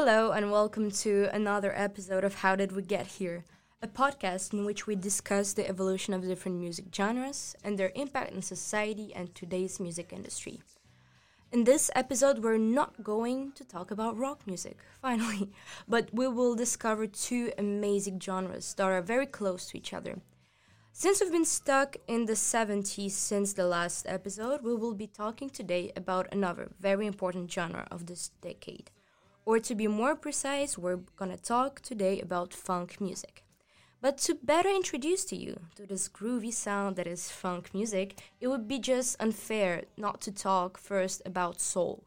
Hello, and welcome to another episode of How Did We Get Here, a podcast in which we discuss the evolution of different music genres and their impact on society and today's music industry. In this episode, we're not going to talk about rock music, finally, but we will discover two amazing genres that are very close to each other. Since we've been stuck in the 70s since the last episode, we will be talking today about another very important genre of this decade or to be more precise, we're gonna talk today about funk music. But to better introduce to you to this groovy sound that is funk music, it would be just unfair not to talk first about soul,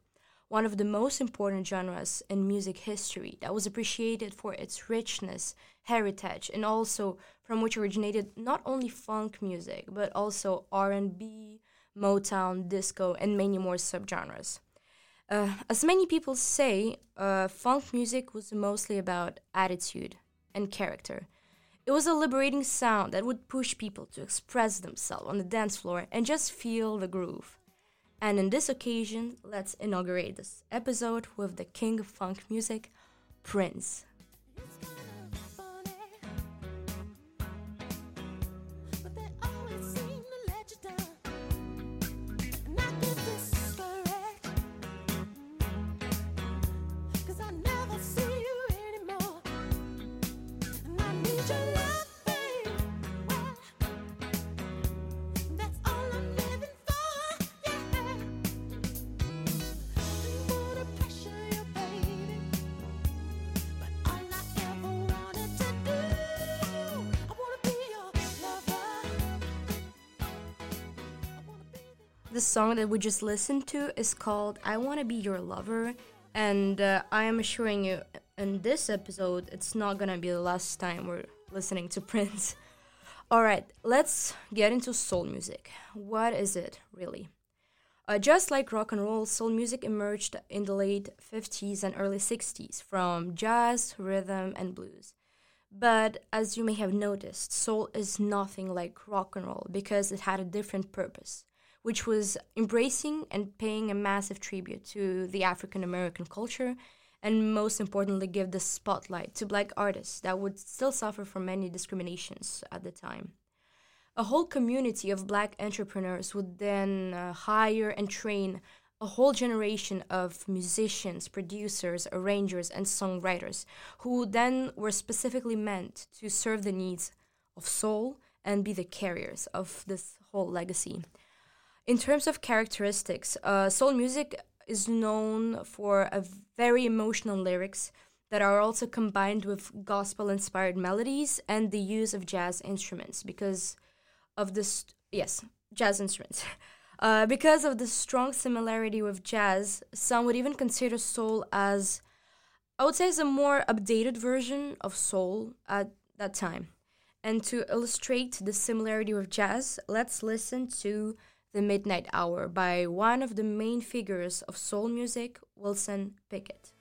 one of the most important genres in music history that was appreciated for its richness, heritage, and also from which originated not only funk music but also R&B, Motown, disco, and many more subgenres. Uh, as many people say, uh, funk music was mostly about attitude and character. It was a liberating sound that would push people to express themselves on the dance floor and just feel the groove. And in this occasion, let's inaugurate this episode with the king of funk music, Prince. The song that we just listened to is called I Want to Be Your Lover. And uh, I am assuring you, in this episode, it's not gonna be the last time we're listening to Prince. Alright, let's get into soul music. What is it, really? Uh, just like rock and roll, soul music emerged in the late 50s and early 60s from jazz, rhythm, and blues. But as you may have noticed, soul is nothing like rock and roll because it had a different purpose which was embracing and paying a massive tribute to the African American culture, and most importantly, give the spotlight to black artists that would still suffer from many discriminations at the time. A whole community of black entrepreneurs would then uh, hire and train a whole generation of musicians, producers, arrangers, and songwriters who then were specifically meant to serve the needs of soul and be the carriers of this whole legacy. In terms of characteristics, uh, soul music is known for a very emotional lyrics that are also combined with gospel inspired melodies and the use of jazz instruments because of this yes jazz instruments. Uh, because of the strong similarity with jazz some would even consider soul as i would say as a more updated version of soul at that time. And to illustrate the similarity with jazz let's listen to the Midnight Hour by one of the main figures of soul music, Wilson Pickett.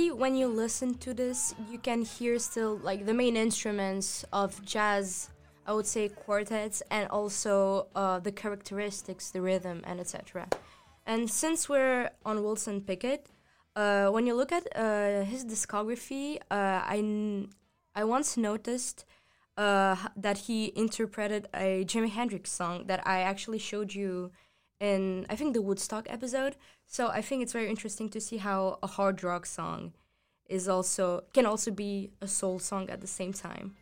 See, when you listen to this, you can hear still like the main instruments of jazz, I would say quartets, and also uh, the characteristics, the rhythm, and etc. And since we're on Wilson Pickett, uh, when you look at uh, his discography, uh, I, once noticed uh, that he interpreted a Jimi Hendrix song that I actually showed you in I think the Woodstock episode. So I think it's very interesting to see how a hard rock song is also can also be a soul song at the same time.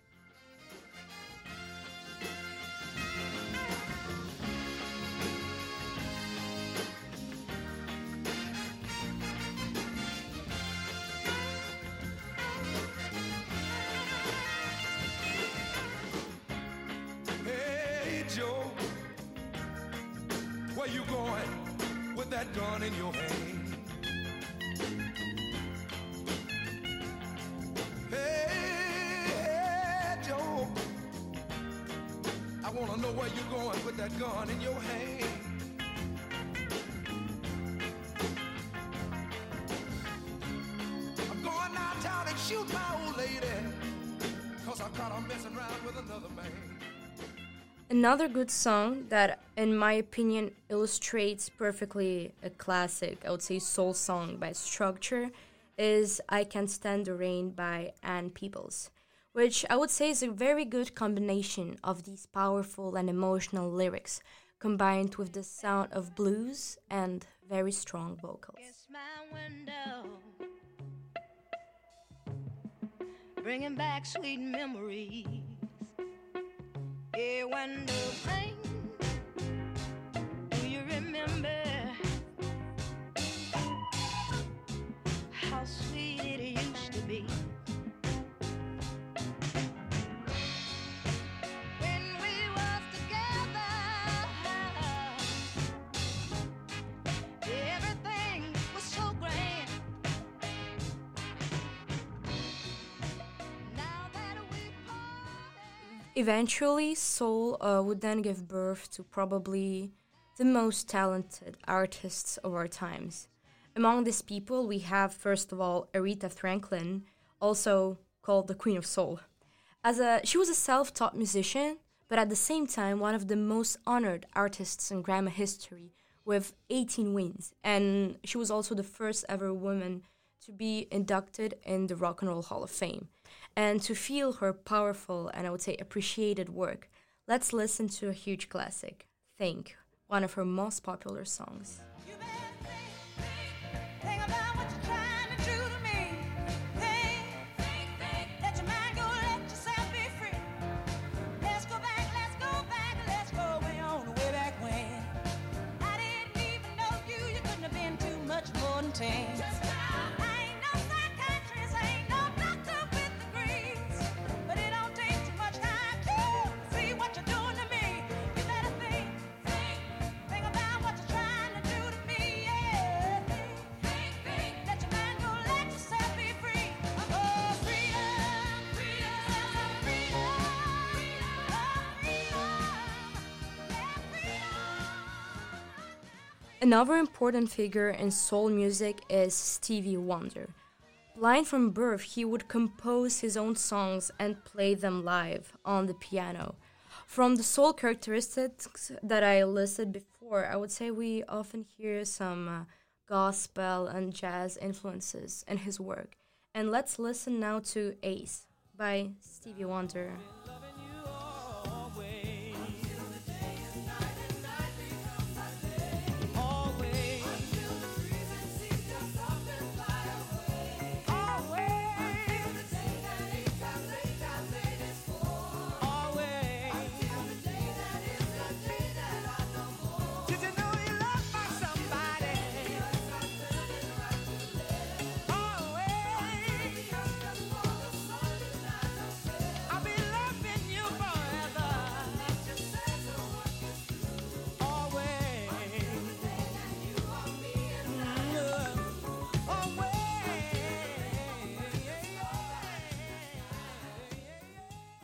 That gun in your hand. Hey, Joe, I want to know where you're going with that gun in your hand. Another good song that, in my opinion, illustrates perfectly a classic, I would say, soul song by structure is I Can't Stand the Rain by Ann Peebles, which I would say is a very good combination of these powerful and emotional lyrics combined with the sound of blues and very strong vocals. Bringing back sweet memories yeah, when the. Do you remember Eventually, Soul uh, would then give birth to probably the most talented artists of our times. Among these people, we have first of all Aretha Franklin, also called the Queen of Soul. As a, she was a self-taught musician, but at the same time one of the most honored artists in Grammy history, with 18 wins, and she was also the first ever woman to be inducted in the Rock and Roll Hall of Fame. And to feel her powerful and I would say appreciated work, let's listen to a huge classic, Think, one of her most popular songs. Another important figure in soul music is Stevie Wonder. Blind from birth, he would compose his own songs and play them live on the piano. From the soul characteristics that I listed before, I would say we often hear some uh, gospel and jazz influences in his work. And let's listen now to As by Stevie Wonder.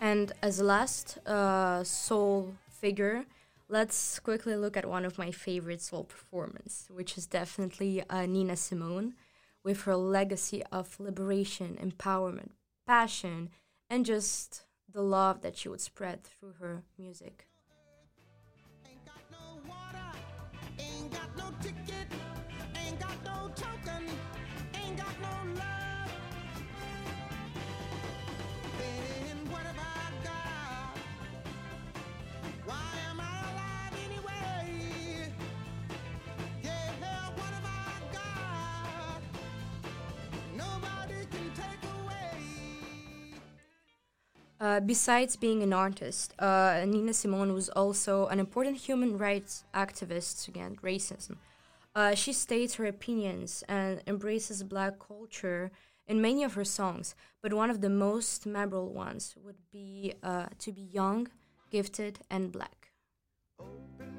And as last uh, soul figure, let's quickly look at one of my favorite soul performance, which is definitely uh, Nina Simone, with her legacy of liberation, empowerment, passion, and just the love that she would spread through her music. Ticket, ain't got no token, ain't got no love. Uh, besides being an artist, uh, Nina Simone was also an important human rights activist against racism. Uh, she states her opinions and embraces black culture in many of her songs, but one of the most memorable ones would be uh, To Be Young, Gifted, and Black. Open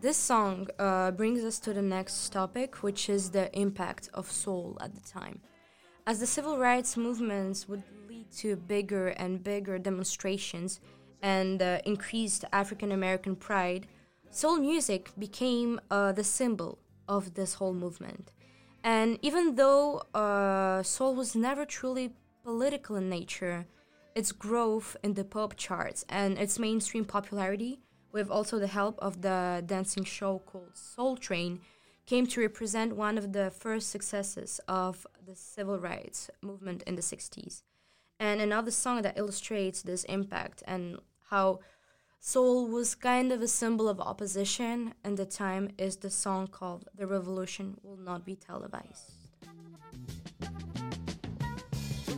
this song uh, brings us to the next topic, which is the impact of soul at the time. As the civil rights movements would lead to bigger and bigger demonstrations and uh, increased African American pride, soul music became uh, the symbol of this whole movement. And even though uh, soul was never truly political in nature, its growth in the pop charts and its mainstream popularity, with also the help of the dancing show called Soul Train, came to represent one of the first successes of the civil rights movement in the 60s. And another song that illustrates this impact and how soul was kind of a symbol of opposition in the time is the song called The Revolution Will Not Be Televised.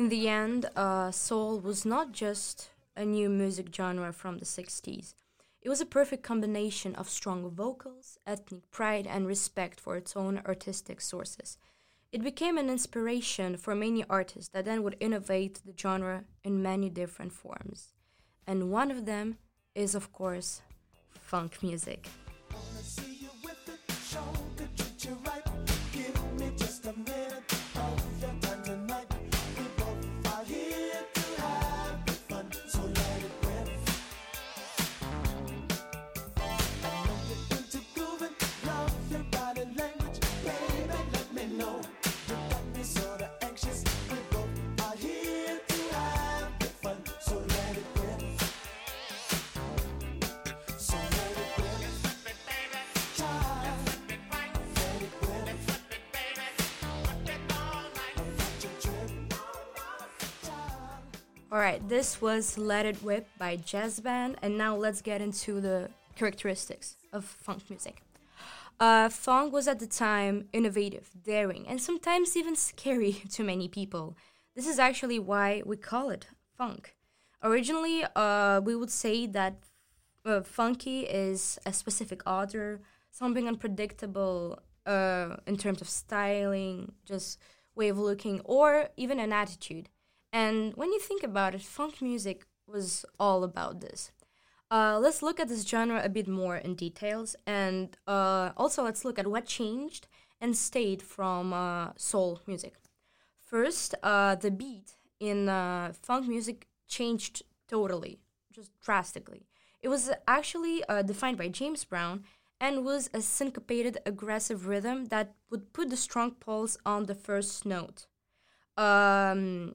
In the end, uh, soul was not just a new music genre from the 60s. It was a perfect combination of strong vocals, ethnic pride, and respect for its own artistic sources. It became an inspiration for many artists that then would innovate the genre in many different forms. And one of them is, of course, funk music. This was Let It Whip by Dazz Band, and now let's get into the characteristics of funk music. Uh, funk was at the time innovative, daring, and sometimes even scary to many people. This is actually why we call it funk. Originally, uh, we would say that uh, funky is a specific order, something unpredictable uh, in terms of styling, just way of looking, or even an attitude. And when you think about it, funk music was all about this. Uh, let's look at this genre a bit more in details, and uh, also let's look at what changed and stayed from uh, soul music. First, uh, the beat in uh, funk music changed totally, just drastically. It was actually uh, defined by James Brown and was a syncopated, aggressive rhythm that would put the strong pulse on the first note. Um,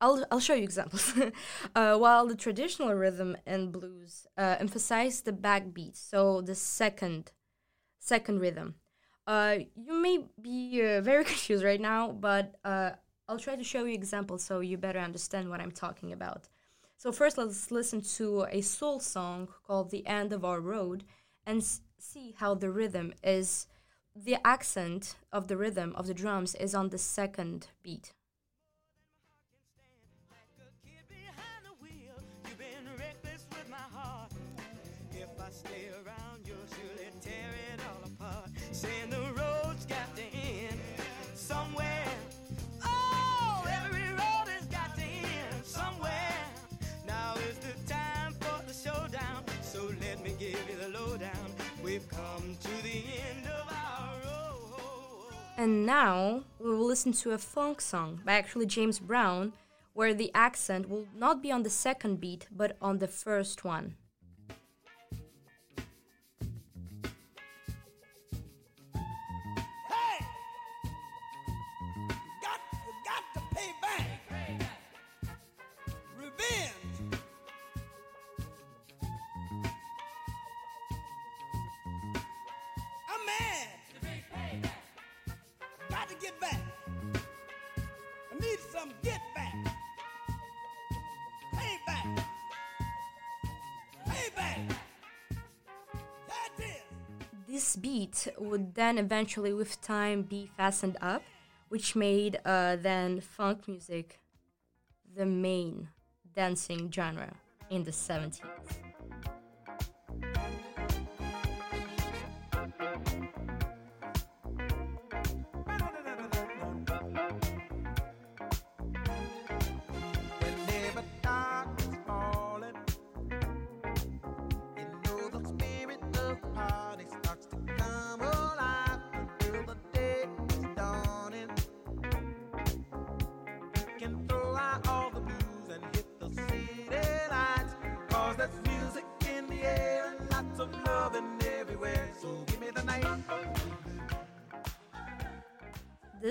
I'll, I'll show you examples. uh, while the traditional rhythm and blues uh, emphasize the backbeat, so the second second rhythm. Uh, you may be uh, very confused right now, but uh, I'll try to show you examples so you better understand what I'm talking about. So first, let's listen to a soul song called "The End of Our Road" and see how the rhythm is. The accent of the rhythm of the drums is on the second beat. And now we will listen to a funk song by actually James Brown, where the accent will not be on the second beat but on the first one. Then eventually, with time, be fastened up, which made uh, then funk music the main dancing genre in the 70s.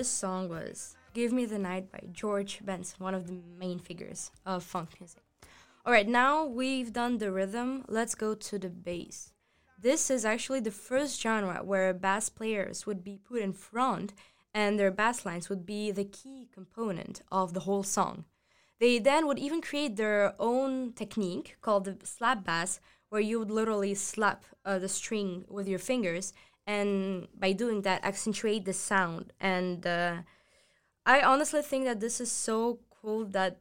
This song was Give Me the Night by George Benson, one of the main figures of funk music. Alright, now we've done the rhythm, let's go to the bass. This is actually the first genre where bass players would be put in front and their bass lines would be the key component of the whole song. They then would even create their own technique called the slap bass, where you would literally slap uh, the string with your fingers, and by doing that, accentuate the sound. And uh, I honestly think that this is so cool that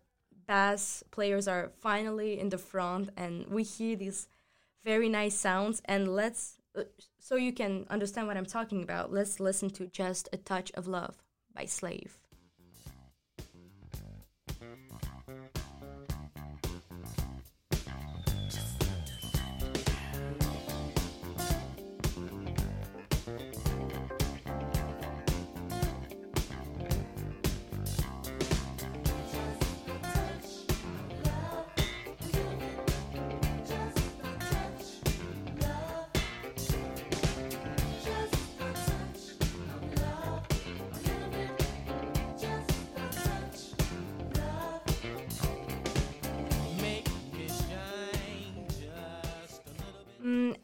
bass players are finally in the front, and we hear these very nice sounds. And let's, uh, so you can understand what I'm talking about, let's listen to Just a Touch of Love by Slave.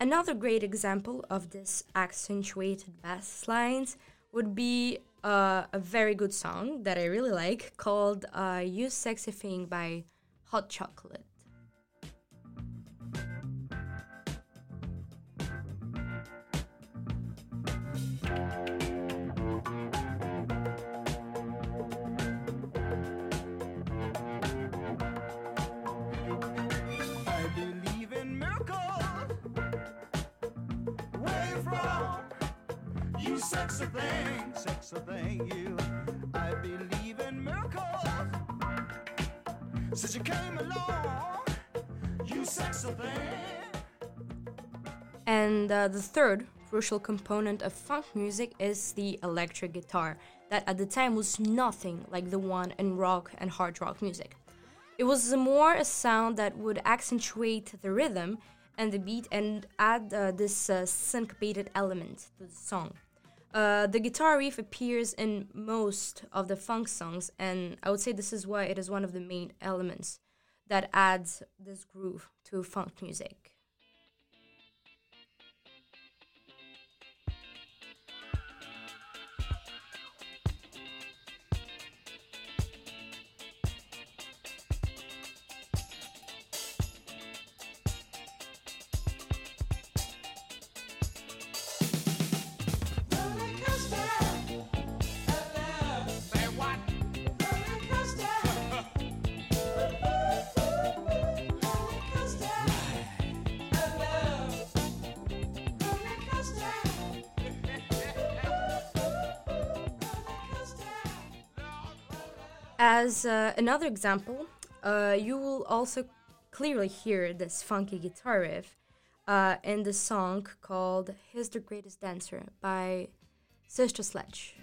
Another great example of this accentuated bass lines would be uh, a very good song that I really like called uh, You Sexy Thing by Hot Chocolate. Sexy thing, sexy thing, you. I believe in miracles. Since you came along, you sexy thing. And uh, the third crucial component of funk music is the electric guitar, that at the time was nothing like the one in rock and hard rock music. It was more a sound that would accentuate the rhythm and the beat and add uh, this uh, syncopated element to the song. Uh, the guitar riff appears in most of the funk songs, and I would say this is why it is one of the main elements that adds this groove to funk music. As uh, another example, uh, you will also clearly hear this funky guitar riff uh, in the song called He's the Greatest Dancer by Sister Sledge.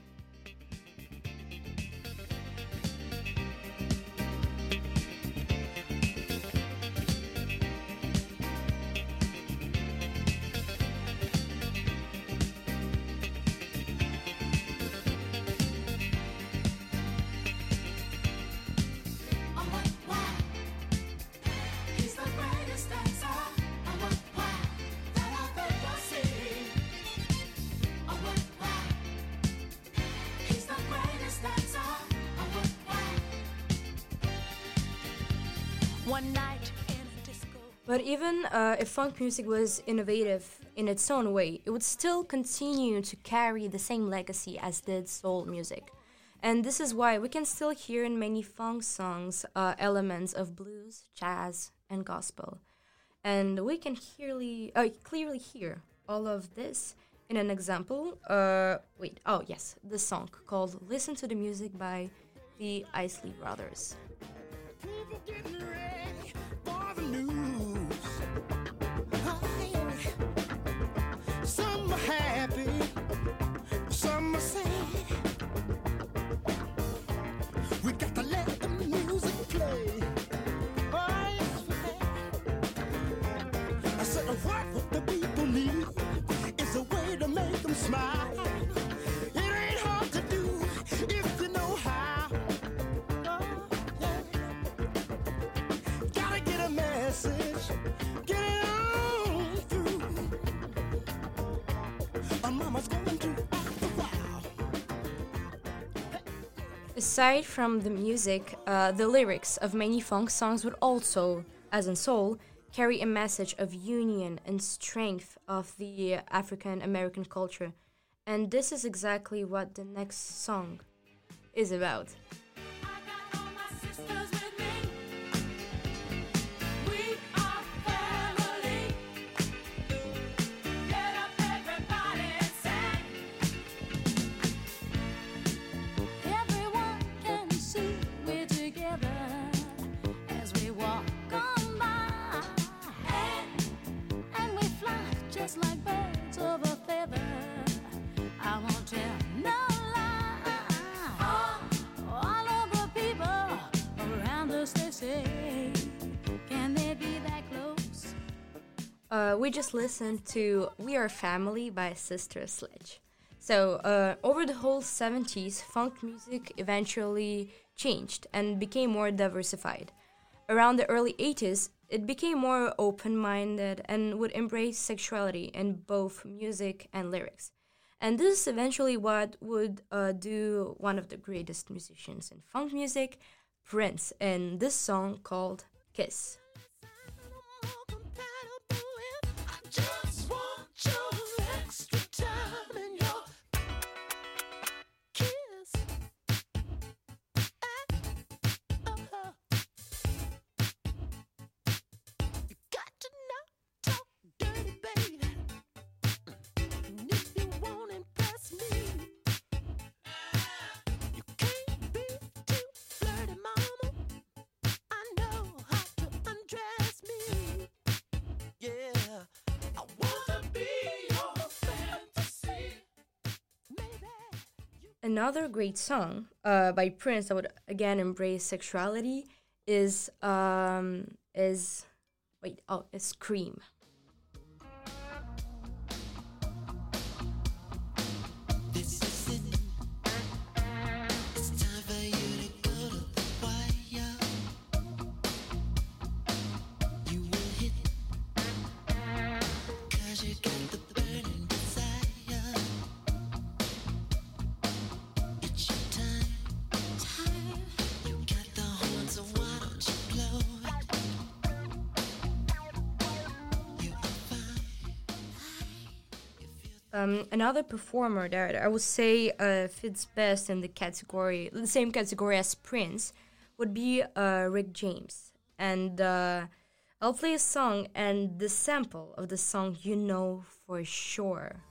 One night. But even uh, if funk music was innovative in its own way, it would still continue to carry the same legacy as did soul music. And this is why we can still hear in many funk songs uh, elements of blues, jazz, and gospel. And we can clearly, uh, clearly hear all of this in an example. Uh, wait, oh yes, the song called Listen to the Music by the Isley Brothers. People getting ready for the news. Some are happy, some are sad. We got to let the music play. Oh. I said, what the people need is a way to make them smile. Aside from the music, uh, the lyrics of many funk songs would also, as in soul, carry a message of union and strength of the African American culture. And this is exactly what the next song is about. Uh, we just listened to We Are Family by Sister Sledge. So, uh, over the whole 70s, funk music eventually changed and became more diversified. Around the early 80s, it became more open minded and would embrace sexuality in both music and lyrics. And this is eventually what would uh, do one of the greatest musicians in funk music, Prince, in this song called Kiss. Another great song uh, by Prince that would again embrace sexuality is um, is wait oh is Cream. Um, another performer that I would say uh, fits best in the category, the same category as Prince, would be uh, Rick James. And uh, I'll play a song and the sample of the song you know for sure.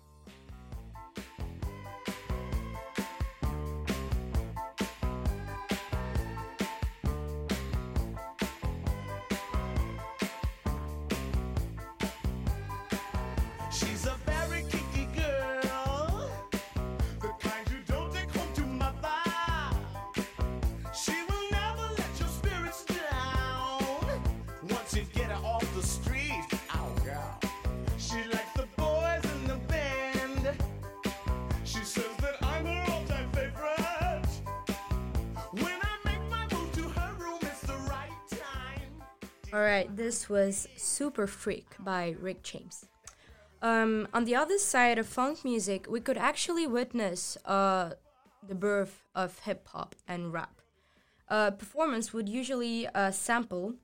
Once you get her off the street, oh girl. She likes the boys in the band. She says that I'm her all-time favorite. When I make my move to her room, it's the right time. Alright, this was Super Freak by Rick James. Um, on the other side of funk music, we could actually witness uh, the birth of hip hop and rap. Uh, performance would usually uh, sample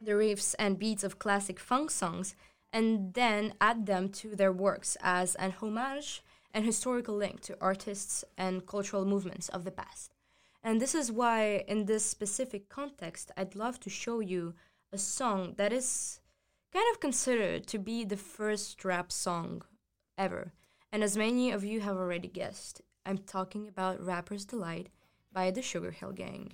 the riffs and beats of classic funk songs and then add them to their works as an homage and historical link to artists and cultural movements of the past. And this is why, in this specific context, I'd love to show you a song that is kind of considered to be the first rap song ever. And as many of you have already guessed, I'm talking about Rapper's Delight by the Sugar Hill Gang.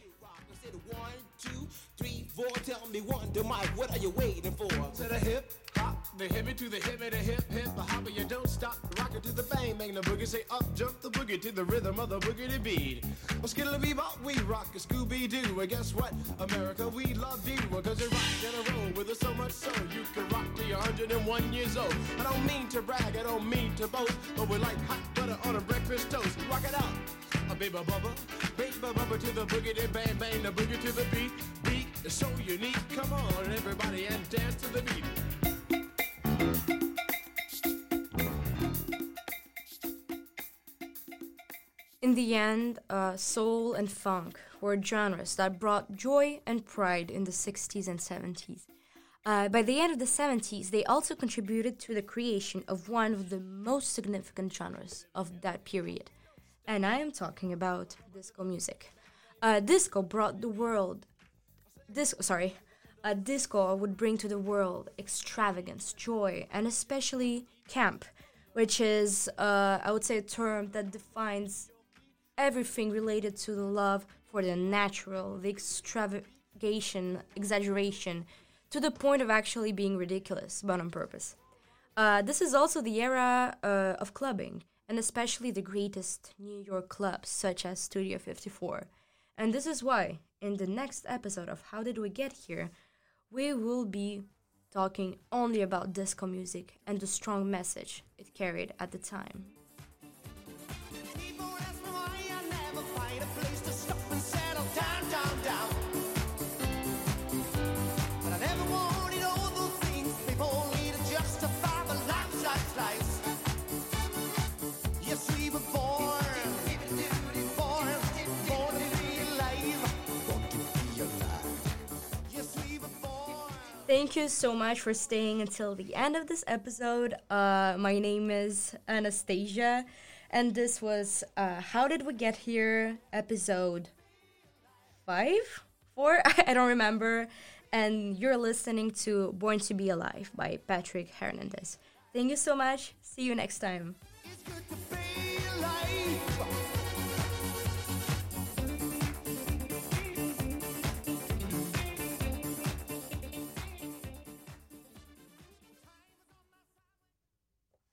Said one, two, three, four. Tell me one, to Mike, what are you waiting for? To the hip hop, the hippie to the hippie, the hip hip, the hopper, you don't stop. Rock it to the bang, bang the boogie. Say up, jump the boogie to the rhythm of the boogie boogity beat. Well, skittle bebop, we rock a Scooby Doo. And guess what? America, we love you. Because you rock in a row with us so much so you can rock till you're 101 years old. I don't mean to brag, I don't mean to boast, but we like hot butter on a breakfast toast. Rock it out. A baby bubba, baby bubba to the boogity bang bang, the boogie to the beat. Beat is so unique. Come on, everybody, and dance to the beat. In the end, uh, soul and funk were genres that brought joy and pride in the 60s and 70s. Uh, by the end of the 70s, they also contributed to the creation of one of the most significant genres of that period. And I am talking about disco music. Uh, disco brought the world disco sorry uh, disco would bring to the world extravagance joy and especially camp which is uh, i would say a term that defines everything related to the love for the natural the extravagation exaggeration to the point of actually being ridiculous but on purpose uh, this is also the era uh, of clubbing and especially the greatest new york clubs such as studio 54 and this is why, in the next episode of How Did We Get Here, we will be talking only about disco music and the strong message it carried at the time. Thank you so much for staying until the end of this episode. Uh, my name is Anastasia, and this was uh, How Did We Get Here episode five, four, I don't remember. And you're listening to Born to Be Alive by Patrick Hernandez. Thank you so much. See you next time.